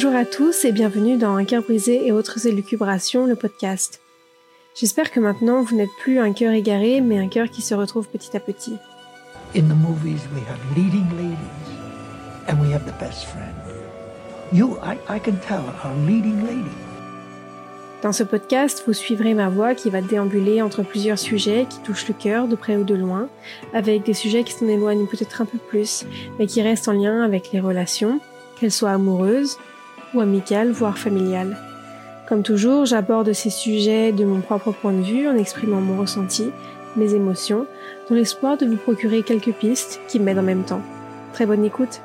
Bonjour à tous et bienvenue dans Un cœur brisé et autres élucubrations, le podcast. J'espère que maintenant vous n'êtes plus un cœur égaré, mais un cœur qui se retrouve petit à petit. In the movies, we have leading ladies, and we have the best friend. You, I, I can tell, are leading lady. Dans ce podcast, vous suivrez ma voix qui va déambuler entre plusieurs sujets qui touchent le cœur de près ou de loin, avec des sujets qui s'en éloignent peut-être un peu plus, mais qui restent en lien avec les relations, qu'elles soient amoureuses ou amicales, voire familiales. Comme toujours, j'aborde ces sujets de mon propre point de vue en exprimant mon ressenti, mes émotions, dans l'espoir de vous procurer quelques pistes qui m'aident en même temps. Très bonne écoute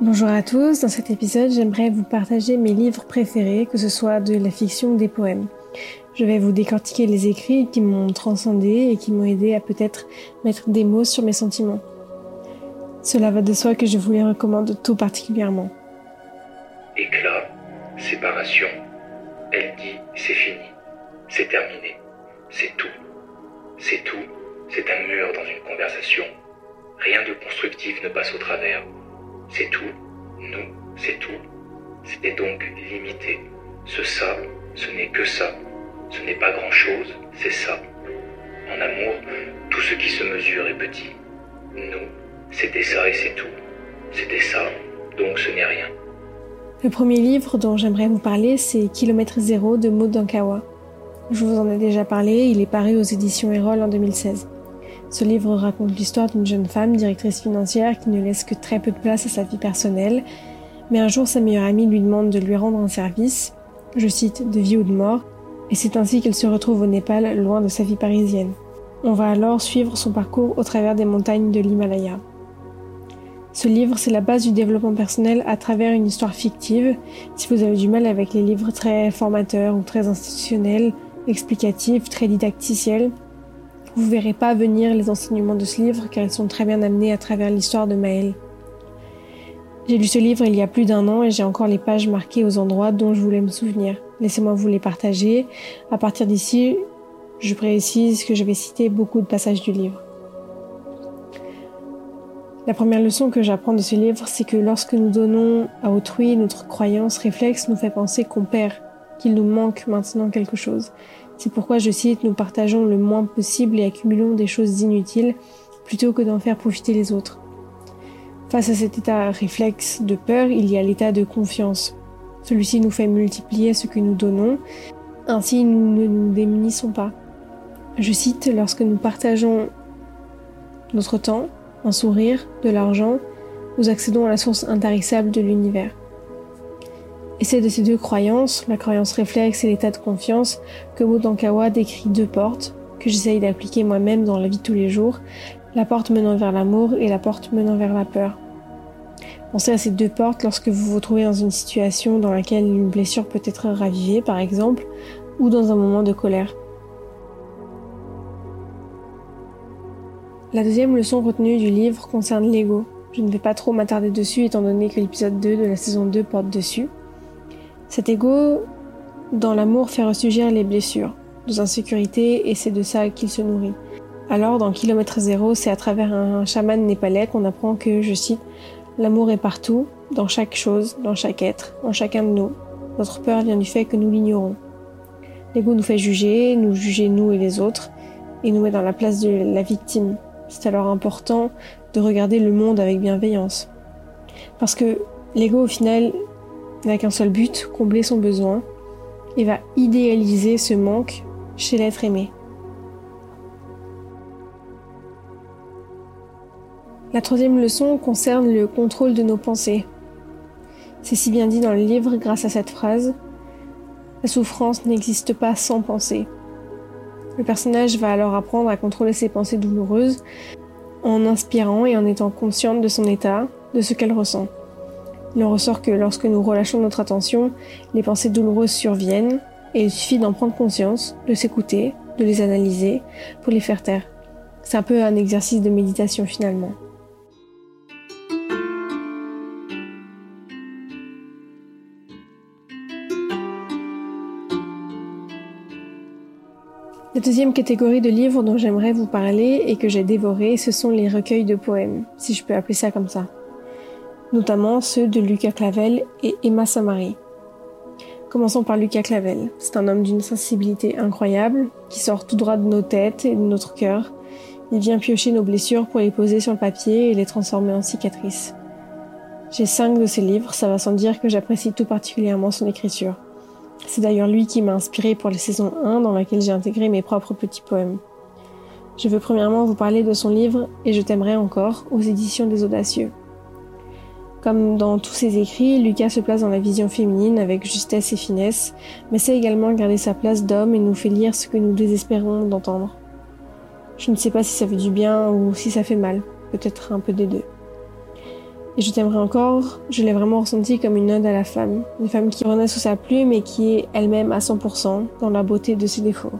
Bonjour à tous, dans cet épisode j'aimerais vous partager mes livres préférés, que ce soit de la fiction ou des poèmes. Je vais vous décortiquer les écrits qui m'ont transcendé et qui m'ont aidé à peut-être mettre des mots sur mes sentiments. Cela va de soi que je vous les recommande tout particulièrement. Éclat, séparation, elle dit c'est fini, c'est terminé, c'est tout, c'est tout, c'est un mur dans une conversation. Rien de constructif ne passe au travers. C'est tout, nous, c'est tout. C'était donc limité. Ce ça, ce n'est que ça. Ce n'est pas grand-chose, c'est ça. En amour, tout ce qui se mesure est petit. Nous, c'était ça et c'est tout. C'était ça, donc ce n'est rien. Le premier livre dont j'aimerais vous parler, c'est Kilomètre Zéro de Maud Dankawa. Je vous en ai déjà parlé, il est paru aux éditions Erol en 2016. Ce livre raconte l'histoire d'une jeune femme directrice financière qui ne laisse que très peu de place à sa vie personnelle, mais un jour sa meilleure amie lui demande de lui rendre un service, je cite, de vie ou de mort, et c'est ainsi qu'elle se retrouve au Népal, loin de sa vie parisienne. On va alors suivre son parcours au travers des montagnes de l'Himalaya. Ce livre, c'est la base du développement personnel à travers une histoire fictive. Si vous avez du mal avec les livres très formateurs ou très institutionnels, explicatifs, très didacticiels, vous verrez pas venir les enseignements de ce livre car ils sont très bien amenés à travers l'histoire de Maël. J'ai lu ce livre il y a plus d'un an et j'ai encore les pages marquées aux endroits dont je voulais me souvenir. Laissez-moi vous les partager. À partir d'ici, je précise que je vais citer beaucoup de passages du livre. La première leçon que j'apprends de ce livre, c'est que lorsque nous donnons à autrui notre croyance réflexe nous fait penser qu'on perd, qu'il nous manque maintenant quelque chose. C'est pourquoi je cite nous partageons le moins possible et accumulons des choses inutiles plutôt que d'en faire profiter les autres. Face à cet état réflexe de peur, il y a l'état de confiance. Celui-ci nous fait multiplier ce que nous donnons, ainsi nous ne nous démunissons pas. Je cite, lorsque nous partageons notre temps, un sourire, de l'argent, nous accédons à la source intarissable de l'univers. Et c'est de ces deux croyances, la croyance réflexe et l'état de confiance, que Modankawa décrit deux portes que j'essaye d'appliquer moi-même dans la vie de tous les jours, la porte menant vers l'amour et la porte menant vers la peur. Pensez à ces deux portes lorsque vous vous trouvez dans une situation dans laquelle une blessure peut être ravivée, par exemple, ou dans un moment de colère. La deuxième leçon retenue du livre concerne l'ego. Je ne vais pas trop m'attarder dessus étant donné que l'épisode 2 de la saison 2 porte dessus. Cet ego, dans l'amour, fait ressurgir les blessures, nos insécurités, et c'est de ça qu'il se nourrit. Alors, dans Kilomètre Zéro, c'est à travers un chaman népalais qu'on apprend que, je cite, L'amour est partout, dans chaque chose, dans chaque être, en chacun de nous. Notre peur vient du fait que nous l'ignorons. L'ego nous fait juger, nous juger nous et les autres, et nous met dans la place de la victime. C'est alors important de regarder le monde avec bienveillance. Parce que l'ego, au final, n'a qu'un seul but, combler son besoin, et va idéaliser ce manque chez l'être aimé. La troisième leçon concerne le contrôle de nos pensées. C'est si bien dit dans le livre grâce à cette phrase. La souffrance n'existe pas sans pensée. Le personnage va alors apprendre à contrôler ses pensées douloureuses en inspirant et en étant consciente de son état, de ce qu'elle ressent. Il en ressort que lorsque nous relâchons notre attention, les pensées douloureuses surviennent et il suffit d'en prendre conscience, de s'écouter, de les analyser pour les faire taire. C'est un peu un exercice de méditation finalement. La deuxième catégorie de livres dont j'aimerais vous parler et que j'ai dévoré, ce sont les recueils de poèmes, si je peux appeler ça comme ça. Notamment ceux de Lucas Clavel et Emma Samari. Commençons par Lucas Clavel. C'est un homme d'une sensibilité incroyable, qui sort tout droit de nos têtes et de notre cœur. Il vient piocher nos blessures pour les poser sur le papier et les transformer en cicatrices. J'ai cinq de ses livres, ça va sans dire que j'apprécie tout particulièrement son écriture. C'est d'ailleurs lui qui m'a inspiré pour la saison 1 dans laquelle j'ai intégré mes propres petits poèmes. Je veux premièrement vous parler de son livre Et je t'aimerai encore aux éditions des Audacieux. Comme dans tous ses écrits, Lucas se place dans la vision féminine avec justesse et finesse, mais sait également garder sa place d'homme et nous fait lire ce que nous désespérons d'entendre. Je ne sais pas si ça fait du bien ou si ça fait mal, peut-être un peu des deux. Et je t'aimerais encore, je l'ai vraiment ressenti comme une ode à la femme, une femme qui renaît sous sa plume et qui est elle-même à 100% dans la beauté de ses défauts.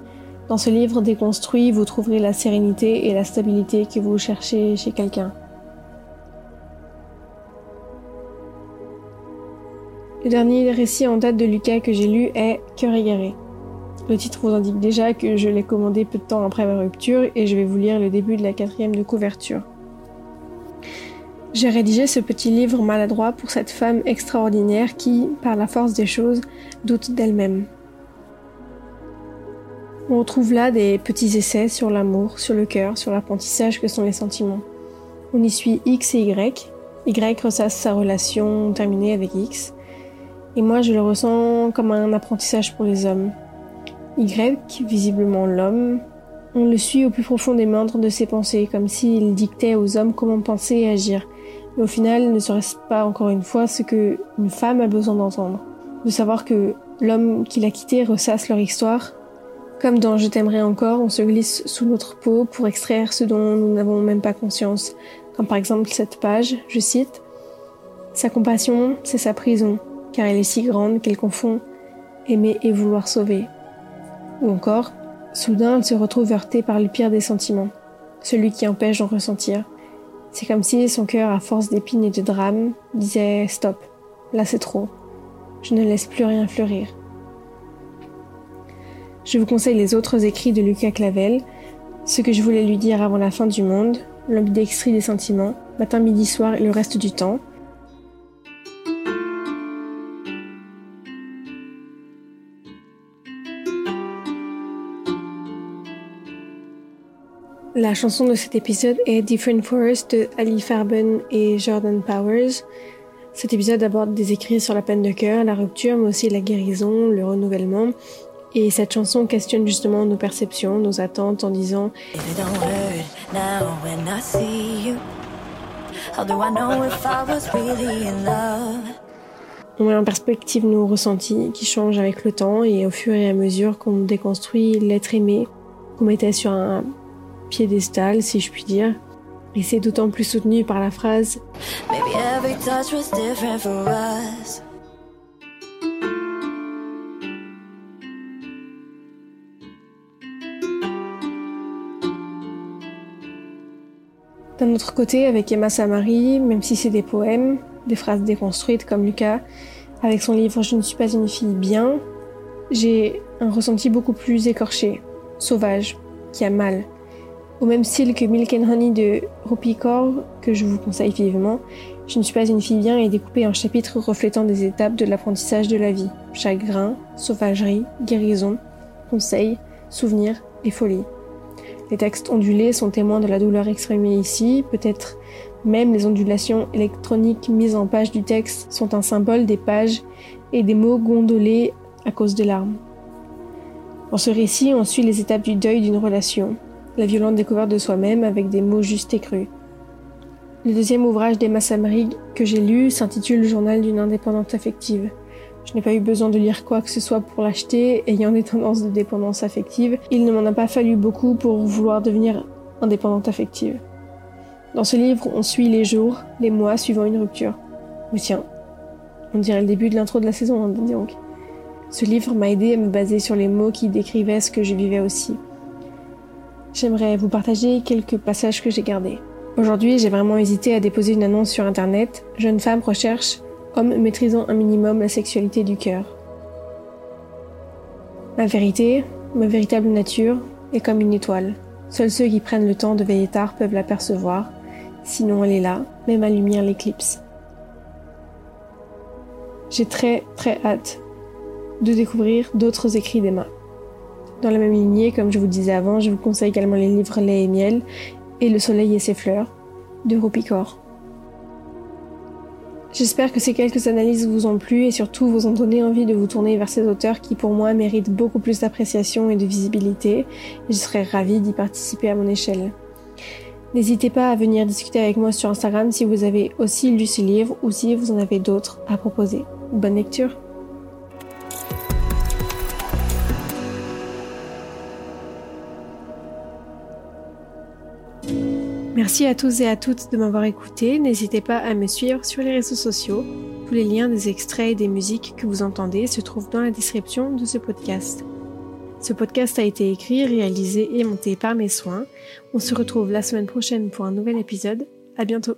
Dans ce livre déconstruit, vous trouverez la sérénité et la stabilité que vous cherchez chez quelqu'un. Le dernier récit en date de Lucas que j'ai lu est Cœur égaré. Le titre vous indique déjà que je l'ai commandé peu de temps après ma rupture et je vais vous lire le début de la quatrième de couverture. J'ai rédigé ce petit livre maladroit pour cette femme extraordinaire qui, par la force des choses, doute d'elle-même. On retrouve là des petits essais sur l'amour, sur le cœur, sur l'apprentissage que sont les sentiments. On y suit X et Y. Y ressasse sa relation terminée avec X. Et moi, je le ressens comme un apprentissage pour les hommes. Y, visiblement l'homme, on le suit au plus profond des méandres de ses pensées, comme s'il dictait aux hommes comment penser et agir. Mais au final, ne serait-ce pas encore une fois ce que une femme a besoin d'entendre De savoir que l'homme qui l'a quitté ressasse leur histoire. Comme dans Je t'aimerai encore, on se glisse sous notre peau pour extraire ce dont nous n'avons même pas conscience. Comme par exemple cette page, je cite, Sa compassion, c'est sa prison car elle est si grande qu'elle confond aimer et vouloir sauver. Ou encore, soudain elle se retrouve heurtée par le pire des sentiments, celui qui empêche d'en ressentir. C'est comme si son cœur, à force d'épines et de drames, disait Stop, là c'est trop, je ne laisse plus rien fleurir. Je vous conseille les autres écrits de Lucas Clavel, ce que je voulais lui dire avant la fin du monde, l'ambidextrie des sentiments, matin, midi, soir et le reste du temps, La chanson de cet épisode est Different Forest de Ali Farben et Jordan Powers. Cet épisode aborde des écrits sur la peine de cœur, la rupture, mais aussi la guérison, le renouvellement. Et cette chanson questionne justement nos perceptions, nos attentes en disant On met en perspective nos ressentis qui changent avec le temps et au fur et à mesure qu'on déconstruit l'être aimé qu'on mettait sur un piédestal, si je puis dire. Et c'est d'autant plus soutenu par la phrase D'un autre côté, avec Emma Samari, même si c'est des poèmes, des phrases déconstruites comme Lucas, avec son livre Je ne suis pas une fille bien, j'ai un ressenti beaucoup plus écorché, sauvage, qui a mal, au même style que Milk and Honey de Rupi que je vous conseille vivement, Je ne suis pas une fille bien est découpé en chapitres reflétant des étapes de l'apprentissage de la vie. Chagrin, sauvagerie, guérison, conseil, souvenir et folie. Les textes ondulés sont témoins de la douleur exprimée ici, peut-être même les ondulations électroniques mises en page du texte sont un symbole des pages et des mots gondolés à cause des larmes. Dans ce récit, on suit les étapes du deuil d'une relation, la violente découverte de soi-même avec des mots justes et crus. Le deuxième ouvrage d'Emma Samrig que j'ai lu s'intitule Journal d'une indépendante affective. Je n'ai pas eu besoin de lire quoi que ce soit pour l'acheter, ayant des tendances de dépendance affective, il ne m'en a pas fallu beaucoup pour vouloir devenir indépendante affective. Dans ce livre, on suit les jours, les mois suivant une rupture. Mais tiens, on dirait le début de l'intro de la saison, hein, donc. Ce livre m'a aidé à me baser sur les mots qui décrivaient ce que je vivais aussi. J'aimerais vous partager quelques passages que j'ai gardés. Aujourd'hui, j'ai vraiment hésité à déposer une annonce sur Internet. Jeune femme recherche homme maîtrisant un minimum la sexualité du cœur. Ma vérité, ma véritable nature, est comme une étoile. Seuls ceux qui prennent le temps de veiller tard peuvent l'apercevoir, sinon elle est là, même à lumière l'éclipse. J'ai très très hâte de découvrir d'autres écrits d'Emma. Dans la même lignée, comme je vous disais avant, je vous conseille également les livres Lait et miel et Le soleil et ses fleurs de Rupicor. J'espère que ces quelques analyses vous ont plu et surtout vous ont donné envie de vous tourner vers ces auteurs qui pour moi méritent beaucoup plus d'appréciation et de visibilité et je serais ravie d'y participer à mon échelle. N'hésitez pas à venir discuter avec moi sur Instagram si vous avez aussi lu ce livre ou si vous en avez d'autres à proposer. Bonne lecture Merci à tous et à toutes de m'avoir écouté. N'hésitez pas à me suivre sur les réseaux sociaux. Tous les liens des extraits et des musiques que vous entendez se trouvent dans la description de ce podcast. Ce podcast a été écrit, réalisé et monté par mes soins. On se retrouve la semaine prochaine pour un nouvel épisode. À bientôt.